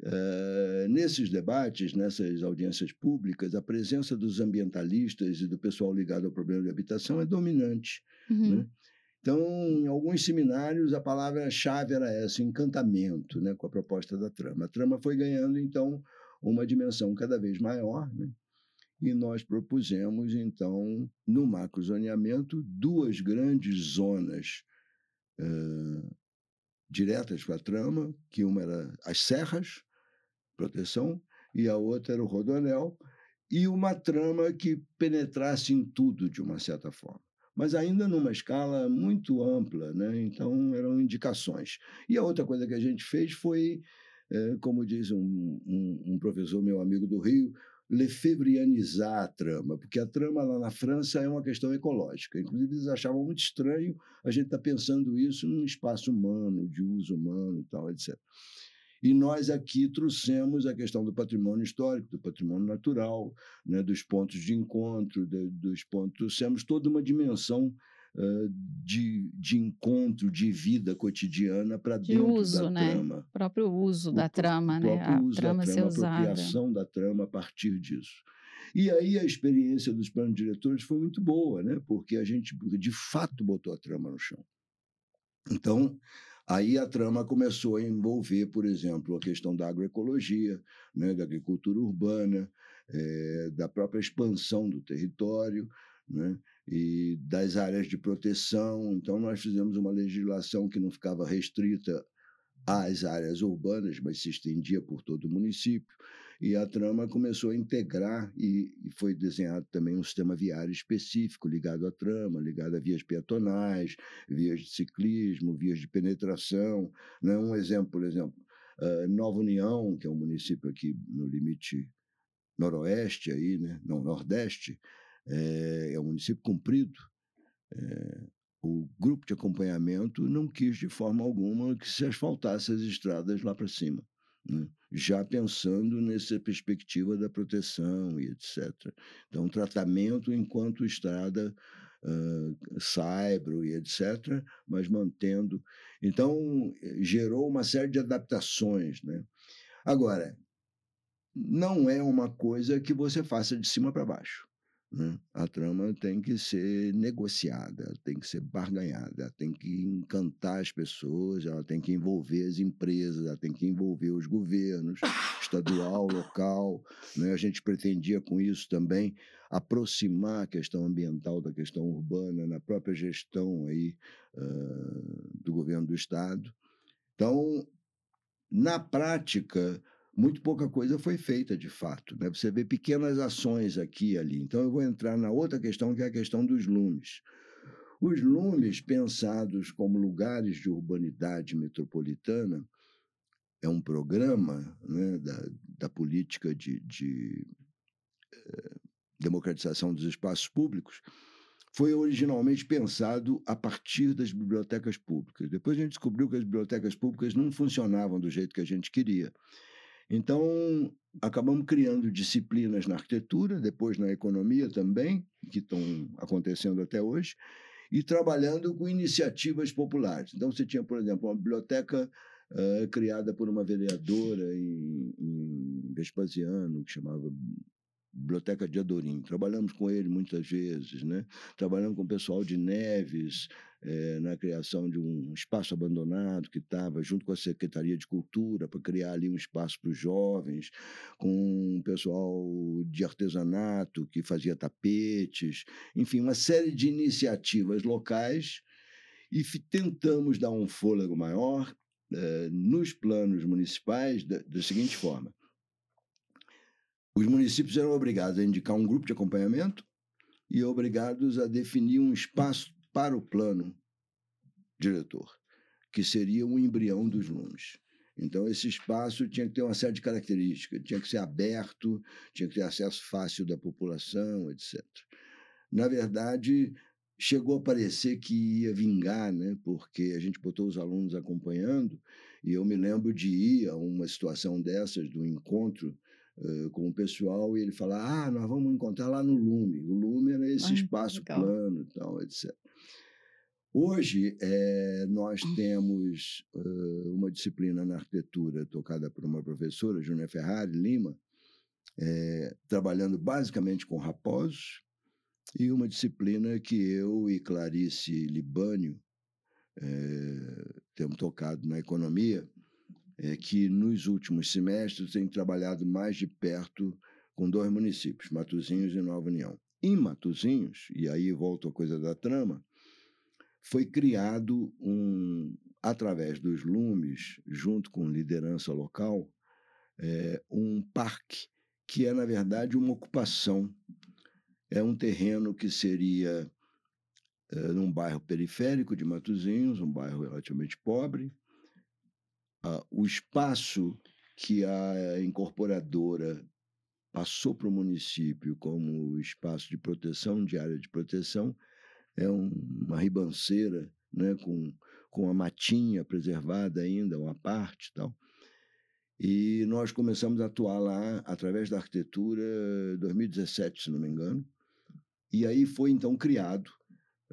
uh, nesses debates, nessas audiências públicas, a presença dos ambientalistas e do pessoal ligado ao problema de habitação é dominante. Uhum. Né? Então, em alguns seminários, a palavra-chave era essa, encantamento, né, com a proposta da trama. A trama foi ganhando, então, uma dimensão cada vez maior, né? E nós propusemos, então, no macrozoneamento, duas grandes zonas uh, diretas para a trama, que uma era as serras, proteção, e a outra era o rodonel, e uma trama que penetrasse em tudo, de uma certa forma. Mas ainda numa escala muito ampla, né? então eram indicações. E a outra coisa que a gente fez foi, como diz um, um, um professor meu amigo do Rio, lefebrianizar a trama, porque a trama lá na França é uma questão ecológica. Inclusive, eles achavam muito estranho a gente estar tá pensando isso num espaço humano, de uso humano e tal, etc. E nós aqui trouxemos a questão do patrimônio histórico, do patrimônio natural, né, dos pontos de encontro, de, dos pontos. Trouxemos toda uma dimensão uh, de, de encontro, de vida cotidiana para dentro uso, da né? trama. O próprio uso o da trama, né? A uso trama, da trama. A apropriação da trama a partir disso. E aí a experiência dos planos diretores foi muito boa, né? porque a gente, de fato, botou a trama no chão. Então, Aí a trama começou a envolver, por exemplo, a questão da agroecologia, né, da agricultura urbana, é, da própria expansão do território, né, e das áreas de proteção. Então, nós fizemos uma legislação que não ficava restrita às áreas urbanas, mas se estendia por todo o município e a trama começou a integrar e, foi desenhado também um sistema viário específico ligado à trama, ligado a vias peatonais, vias de ciclismo, vias de penetração. Né? Um exemplo, por exemplo, uh, Nova União, que é um município aqui no limite noroeste, aí, né? não, nordeste, é, é um município comprido. É, o grupo de acompanhamento não quis de forma alguma que se asfaltasse as estradas lá para cima né? já pensando nessa perspectiva da proteção e etc. Então, tratamento enquanto estrada uh, saibro e etc., mas mantendo. Então, gerou uma série de adaptações. Né? Agora, não é uma coisa que você faça de cima para baixo. Né? A trama tem que ser negociada, tem que ser barganhada, tem que encantar as pessoas, ela tem que envolver as empresas, ela tem que envolver os governos, estadual, local. Né? A gente pretendia com isso também aproximar a questão ambiental da questão urbana na própria gestão aí, uh, do governo do Estado. Então, na prática, muito pouca coisa foi feita de fato. Né? Você vê pequenas ações aqui e ali. Então, eu vou entrar na outra questão, que é a questão dos lumes. Os lumes, pensados como lugares de urbanidade metropolitana, é um programa né, da, da política de, de eh, democratização dos espaços públicos, foi originalmente pensado a partir das bibliotecas públicas. Depois a gente descobriu que as bibliotecas públicas não funcionavam do jeito que a gente queria. Então, acabamos criando disciplinas na arquitetura, depois na economia também, que estão acontecendo até hoje, e trabalhando com iniciativas populares. Então, você tinha, por exemplo, uma biblioteca uh, criada por uma vereadora em, em Vespasiano, que chamava Biblioteca de Adorim. Trabalhamos com ele muitas vezes, né? Trabalhamos com o pessoal de Neves é, na criação de um espaço abandonado que estava junto com a Secretaria de Cultura para criar ali um espaço para os jovens, com o pessoal de artesanato que fazia tapetes, enfim, uma série de iniciativas locais. E tentamos dar um fôlego maior é, nos planos municipais da, da seguinte forma. Os municípios eram obrigados a indicar um grupo de acompanhamento e obrigados a definir um espaço para o plano diretor, que seria um embrião dos lumes. Então, esse espaço tinha que ter uma série de características, tinha que ser aberto, tinha que ter acesso fácil da população, etc. Na verdade, chegou a parecer que ia vingar, né? porque a gente botou os alunos acompanhando, e eu me lembro de ir a uma situação dessas, do encontro uh, com o pessoal e ele falar: ah, nós vamos encontrar lá no Lume. O Lume era esse Ai, espaço legal. plano e tal, etc. Hoje, é, nós temos uh, uma disciplina na arquitetura tocada por uma professora, Júnia Ferrari Lima, é, trabalhando basicamente com raposos, e uma disciplina que eu e Clarice Libânio é, temos tocado na economia, é que nos últimos semestres tem trabalhado mais de perto com dois municípios, Matozinhos e Nova União. Em Matozinhos, e aí volto à coisa da trama, foi criado um, através dos lumes, junto com liderança local, é, um parque que é, na verdade, uma ocupação. É um terreno que seria é, num bairro periférico de Matozinhos, um bairro relativamente pobre. Ah, o espaço que a incorporadora passou para o município como espaço de proteção, de área de proteção, é um, uma ribanceira né, com, com a matinha preservada ainda, uma parte tal. E nós começamos a atuar lá através da arquitetura 2017, se não me engano. E aí foi então criado,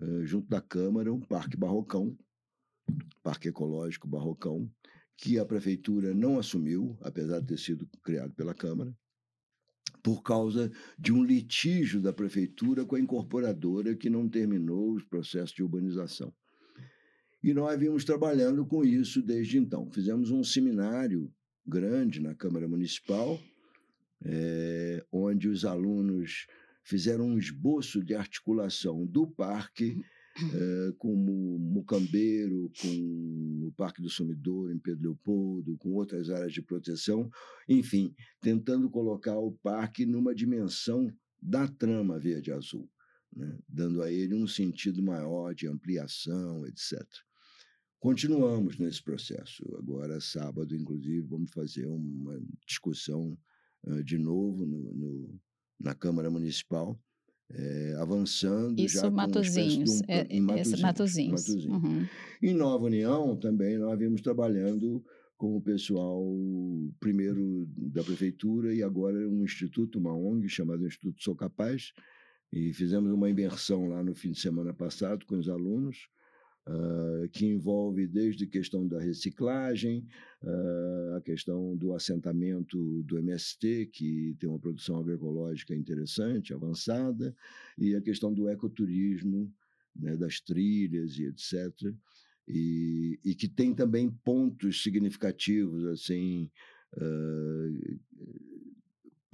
uh, junto da Câmara, um Parque Barrocão, Parque Ecológico Barrocão, que a prefeitura não assumiu, apesar de ter sido criado pela Câmara, por causa de um litígio da prefeitura com a incorporadora que não terminou os processos de urbanização. E nós vimos trabalhando com isso desde então. Fizemos um seminário grande na Câmara Municipal, é, onde os alunos fizeram um esboço de articulação do parque é, com o Mucambeiro, com o Parque do Sumidouro, em Pedro Leopoldo, com outras áreas de proteção, enfim, tentando colocar o parque numa dimensão da trama verde-azul, né? dando a ele um sentido maior de ampliação, etc. Continuamos nesse processo. Agora, sábado, inclusive, vamos fazer uma discussão uh, de novo no, no, na Câmara Municipal, é, avançando Isso, já Matozinhos, um, é, em Matozinhos. Matozinhos. Matozinhos. Uhum. Em Nova União, também, nós vimos trabalhando com o pessoal, primeiro da prefeitura e agora um instituto, uma ONG chamado Instituto Sou Capaz, e fizemos uma imersão lá no fim de semana passado com os alunos, Uh, que envolve desde a questão da reciclagem, uh, a questão do assentamento do MST, que tem uma produção agroecológica interessante, avançada, e a questão do ecoturismo, né, das trilhas e etc. E, e, que tem também pontos significativos, assim, uh,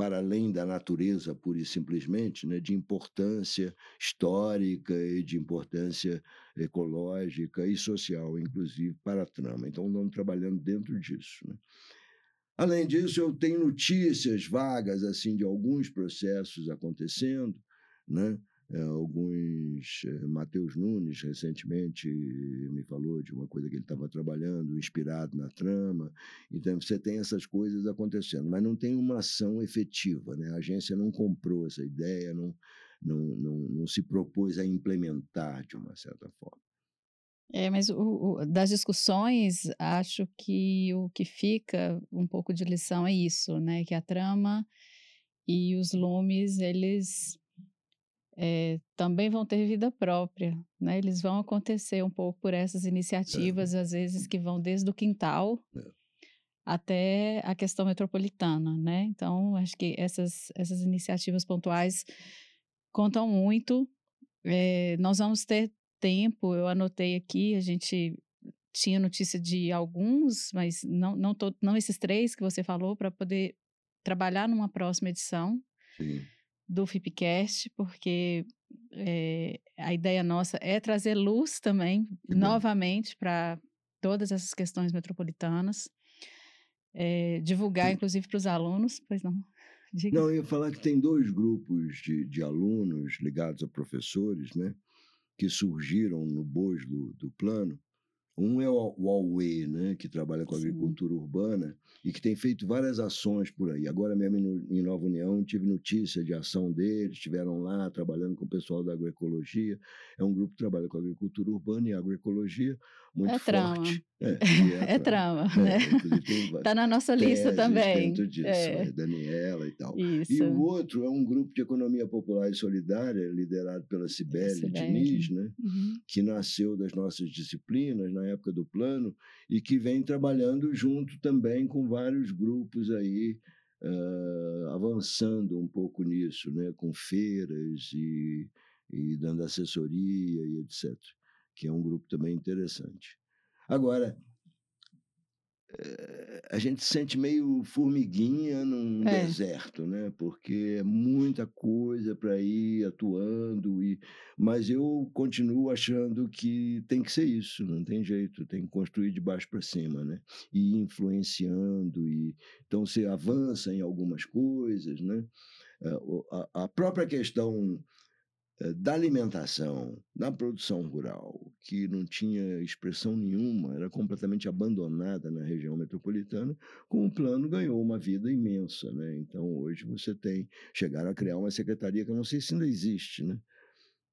para além da natureza pura e simplesmente, né, de importância histórica e de importância ecológica e social, inclusive, para a trama. Então, estamos trabalhando dentro disso. Né? Além disso, eu tenho notícias vagas assim de alguns processos acontecendo, né? É, alguns. É, Matheus Nunes, recentemente, me falou de uma coisa que ele estava trabalhando, inspirado na trama. Então, você tem essas coisas acontecendo, mas não tem uma ação efetiva. Né? A agência não comprou essa ideia, não, não, não, não se propôs a implementar de uma certa forma. É, mas o, o, das discussões, acho que o que fica um pouco de lição é isso, né? Que a trama e os lumes, eles é, também vão ter vida própria, né? Eles vão acontecer um pouco por essas iniciativas, é. às vezes que vão desde o quintal é. até a questão metropolitana, né? Então, acho que essas, essas iniciativas pontuais contam muito. É, nós vamos ter tempo, eu anotei aqui, a gente tinha notícia de alguns, mas não, não, tô, não esses três que você falou, para poder trabalhar numa próxima edição. Sim do FIPCast, porque é, a ideia nossa é trazer luz também, uhum. novamente, para todas essas questões metropolitanas. É, divulgar, inclusive, para os alunos, pois não. [LAUGHS] Diga. Não, eu ia falar que tem dois grupos de, de alunos ligados a professores, né, que surgiram no bojo do, do plano, um é o Huawei, né, que trabalha com agricultura urbana e que tem feito várias ações por aí. Agora mesmo em Nova União tive notícia de ação deles, estiveram lá trabalhando com o pessoal da agroecologia. É um grupo que trabalha com agricultura urbana e agroecologia muito é trama. forte. É, [LAUGHS] é, é trama, é, né? Está [LAUGHS] na nossa lista também. Disso, é. é. Daniela e tal. Isso. E o outro é um grupo de economia popular e solidária, liderado pela Cibele Diniz, né? Uhum. que nasceu das nossas disciplinas na época do plano e que vem trabalhando junto também com vários grupos aí uh, avançando um pouco nisso, né? com feiras e, e dando assessoria e etc. que é um grupo também interessante. Agora, eh, a gente se sente meio formiguinha num É. deserto, né? Porque é muita coisa para ir atuando e mas eu continuo achando que tem que ser isso, não tem jeito, tem que construir de baixo para cima, né? E influenciando e então você avança em algumas coisas, né? Eh, a, própria questão da alimentação, da produção rural, que não tinha expressão nenhuma, era completamente abandonada na região metropolitana, com o plano ganhou uma vida imensa. Né? Então, hoje você tem, chegaram a criar uma secretaria que eu não sei se ainda existe, né?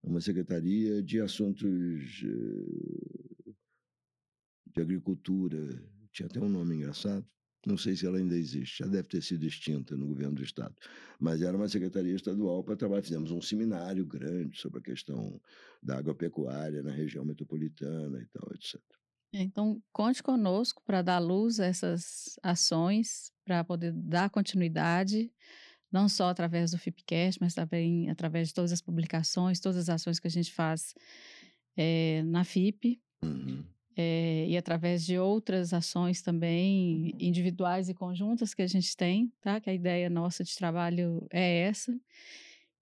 uma secretaria de assuntos eh, de agricultura, tinha até um nome engraçado, não sei se ela ainda existe, já deve ter sido extinta no governo do Estado, mas era uma secretaria estadual para trabalhar. Fizemos um seminário grande sobre a questão da agropecuária na região metropolitana e tal, etc. Então, conte conosco para dar luz a essas ações, para poder dar continuidade, não só através do FIPCast, mas também através de todas as publicações, todas as ações que a gente faz eh, na FIP. Uhum. Eh, e através de outras ações também, individuais e conjuntas que a gente tem, tá? Que a ideia nossa de trabalho é essa.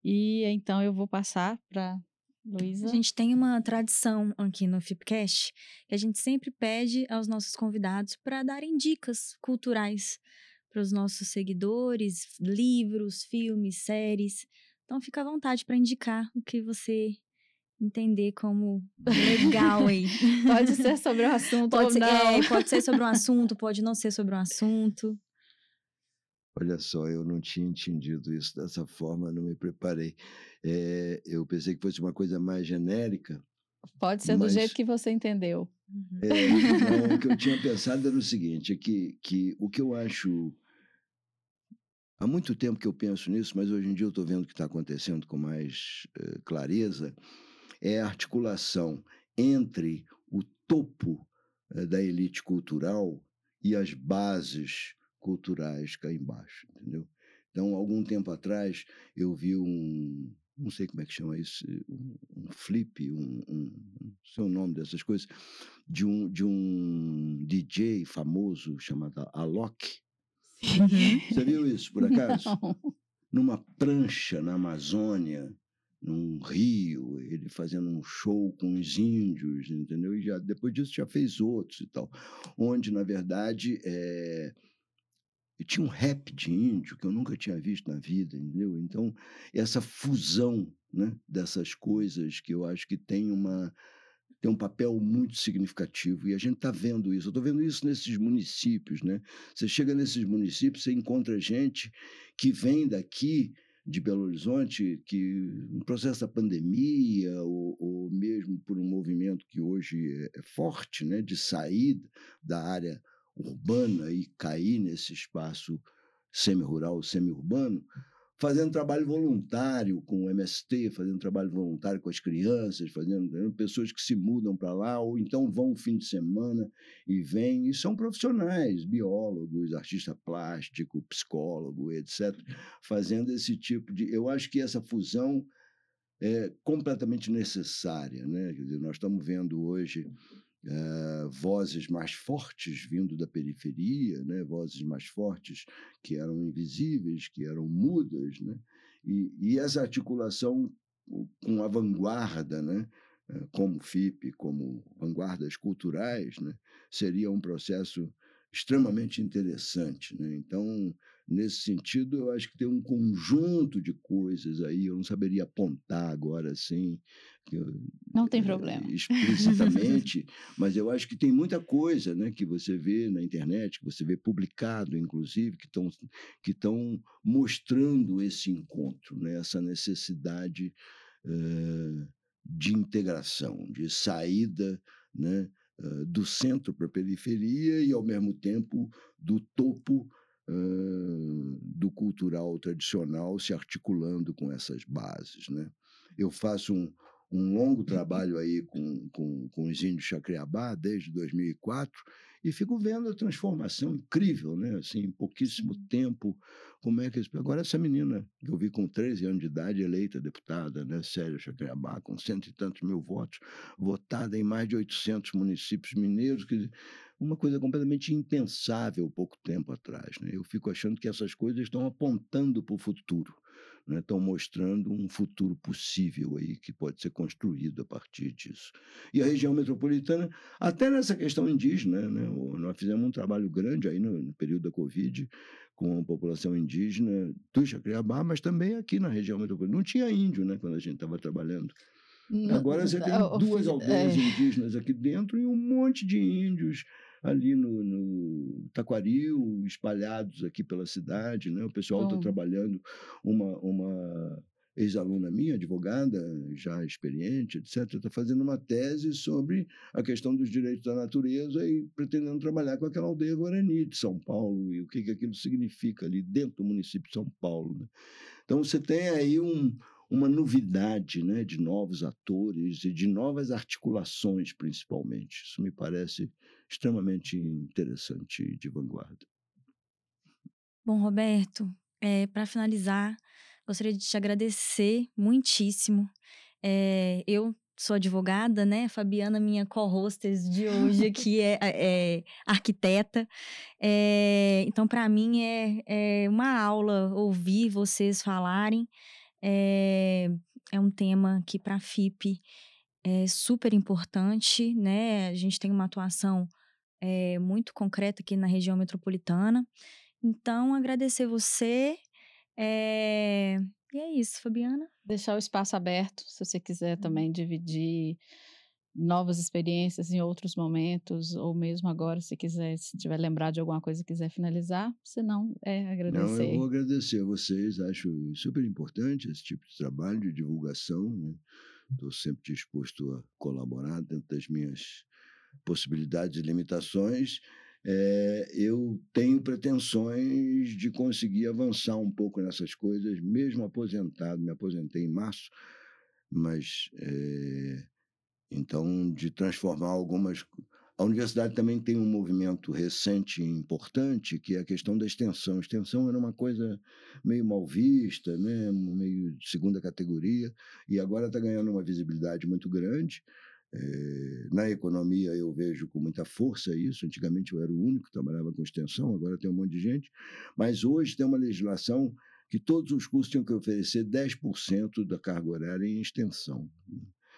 E então eu vou passar para Luísa. A gente tem uma tradição aqui no Fipcast que a gente sempre pede aos nossos convidados para darem dicas culturais para os nossos seguidores, livros, filmes, séries. Então fica à vontade para indicar o que você entender como legal aí. [LAUGHS] Pode ser sobre o assunto Pode ou ser, não. é, pode ser sobre um [LAUGHS] assunto, pode não ser sobre um assunto. Olha só, eu não tinha entendido isso dessa forma, não me preparei. Eh, eu pensei que fosse uma coisa mais genérica. Pode ser do Mas- jeito que você entendeu. Uhum. É, não, o que eu tinha pensado era o seguinte, é que, que o que eu acho... Há muito tempo que eu penso nisso, mas hoje em dia eu estou vendo o que está acontecendo com mais eh, clareza, é a articulação entre o topo eh, da elite cultural e as bases culturais cá embaixo, entendeu? Então, algum tempo atrás, eu vi um, não sei como é que chama isso, um, um flip, um, um, não sei o nome dessas coisas, de um, de um DJ famoso chamado Alok. Você viu isso, por [LAUGHS] acaso? Não. numa prancha na Amazônia, num rio, ele fazendo um show com os índios, entendeu? E já, depois disso já fez outros e tal, onde, na verdade, é... tinha um rap de índio que eu nunca tinha visto na vida, entendeu? Então, essa fusão né, dessas coisas que eu acho que tem uma tem um papel muito significativo e a gente está vendo isso. Eu estou vendo isso nesses municípios, né? Você chega nesses municípios, você encontra gente que vem daqui de Belo Horizonte, que no processo da pandemia ou, ou mesmo por um movimento que hoje é, é forte, né, de sair da área urbana e cair nesse espaço semi-rural, semi-urbano, fazendo trabalho voluntário com o MST, fazendo trabalho voluntário com as crianças, fazendo pessoas que se mudam para lá ou então vão um fim de semana e vêm e são profissionais, biólogos, artista plástico, psicólogo, etc, fazendo esse tipo de. Eu acho que essa fusão é completamente necessária, né? Quer dizer, nós estamos vendo hoje eh, vozes mais fortes vindo da periferia, né? Vozes mais fortes que eram invisíveis, que eram mudas, né? E, e essa articulação com a vanguarda, né? Eh, Como FIP, como vanguardas culturais, né? Seria um processo extremamente interessante, né? Então, nesse sentido, eu acho que tem um conjunto de coisas aí. Eu não saberia apontar agora assim. Não tem eh, problema. [LAUGHS] explicitamente, mas eu acho que tem muita coisa né, que você vê na internet, que você vê publicado, inclusive, que estão que mostrando esse encontro, né, essa necessidade eh, de integração, de saída né, eh, do centro para a periferia e, ao mesmo tempo, do topo eh, do cultural tradicional se articulando com essas bases. Né? Eu faço um, um longo trabalho aí com, com, com os índios Chacreabá desde 2004 e fico vendo a transformação incrível, né? Assim, em pouquíssimo Sim. tempo, como é que... Agora essa menina que eu vi com 13 anos de idade, eleita deputada, né? Célia Chacreabá, com cento e tantos mil votos, votada em mais de 800 municípios mineiros, que uma coisa completamente impensável pouco tempo atrás. Né? Eu fico achando que essas coisas estão apontando para o futuro, né? estão mostrando um futuro possível aí que pode ser construído a partir disso. E a região metropolitana, até nessa questão indígena, né? nós fizemos um trabalho grande aí no, no período da Covid com a população indígena do Jacriabá, mas também aqui na região metropolitana. Não tinha índio né, quando a gente estava trabalhando. Agora você tem duas aldeias é. indígenas aqui dentro e um monte de índios ali no, no Taquaril, espalhados aqui pela cidade. Né? O pessoal está trabalhando, uma, uma ex-aluna minha, advogada, já experiente, etc., está fazendo uma tese sobre a questão dos direitos da natureza e pretendendo trabalhar com aquela aldeia Guarani de São Paulo e o que, que aquilo significa ali dentro do município de São Paulo. Né? Então você tem aí um, uma novidade né, de novos atores e de novas articulações, principalmente. Isso me parece extremamente interessante e de vanguarda. Bom, Roberto, é, para finalizar, gostaria de te agradecer muitíssimo. É, eu sou advogada, né? Fabiana, minha co-hostess de hoje aqui, é, é arquiteta. É, então, para mim, é, é uma aula ouvir vocês falarem é, é um tema que para a FIP é super importante, né? A gente tem uma atuação é, muito concreta aqui na região metropolitana. Então, agradecer você. É... E é isso, Fabiana. Deixar o espaço aberto, se você quiser uhum. também dividir novas experiências em outros momentos, ou mesmo agora, se quiser, se tiver lembrado de alguma coisa e quiser finalizar, se não, é agradecer. Não, eu vou agradecer a vocês, acho super importante esse tipo de trabalho de divulgação, Estou né? sempre disposto a colaborar dentro das minhas possibilidades e limitações. É, eu tenho pretensões de conseguir avançar um pouco nessas coisas, mesmo aposentado, me aposentei em março, mas é, então, de transformar algumas. A universidade também tem um movimento recente e importante, que é a questão da extensão. A extensão era uma coisa meio mal vista, né? meio de segunda categoria, e agora está ganhando uma visibilidade muito grande. É, na economia eu vejo com muita força isso. Antigamente eu era o único que trabalhava com extensão, agora tem um monte de gente. Mas hoje tem uma legislação que todos os cursos tinham que oferecer 10% da carga horária em extensão.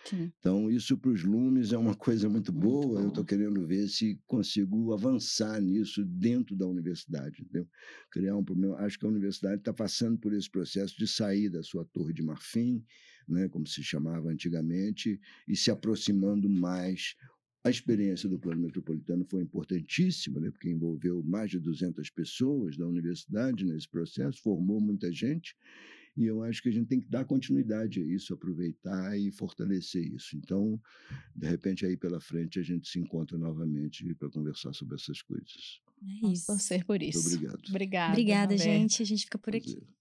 Sim. Então, isso para os lumes é uma coisa muito boa. Muito eu estou querendo ver se consigo avançar nisso dentro da universidade. Entendeu? Criar um problema. Acho que a universidade está passando por esse processo de sair da sua torre de marfim, né, como se chamava antigamente, e se aproximando mais a experiência do plano metropolitano foi importantíssima, né, porque envolveu mais de 200 pessoas da universidade nesse processo, formou muita gente, e eu acho que a gente tem que dar continuidade a isso, aproveitar e fortalecer isso. Então, de repente, aí pela frente, a gente se encontra novamente para conversar sobre essas coisas. É isso. Torcer por isso. Muito obrigado. Obrigada. Obrigada, gente. A gente fica por Prazer. aqui.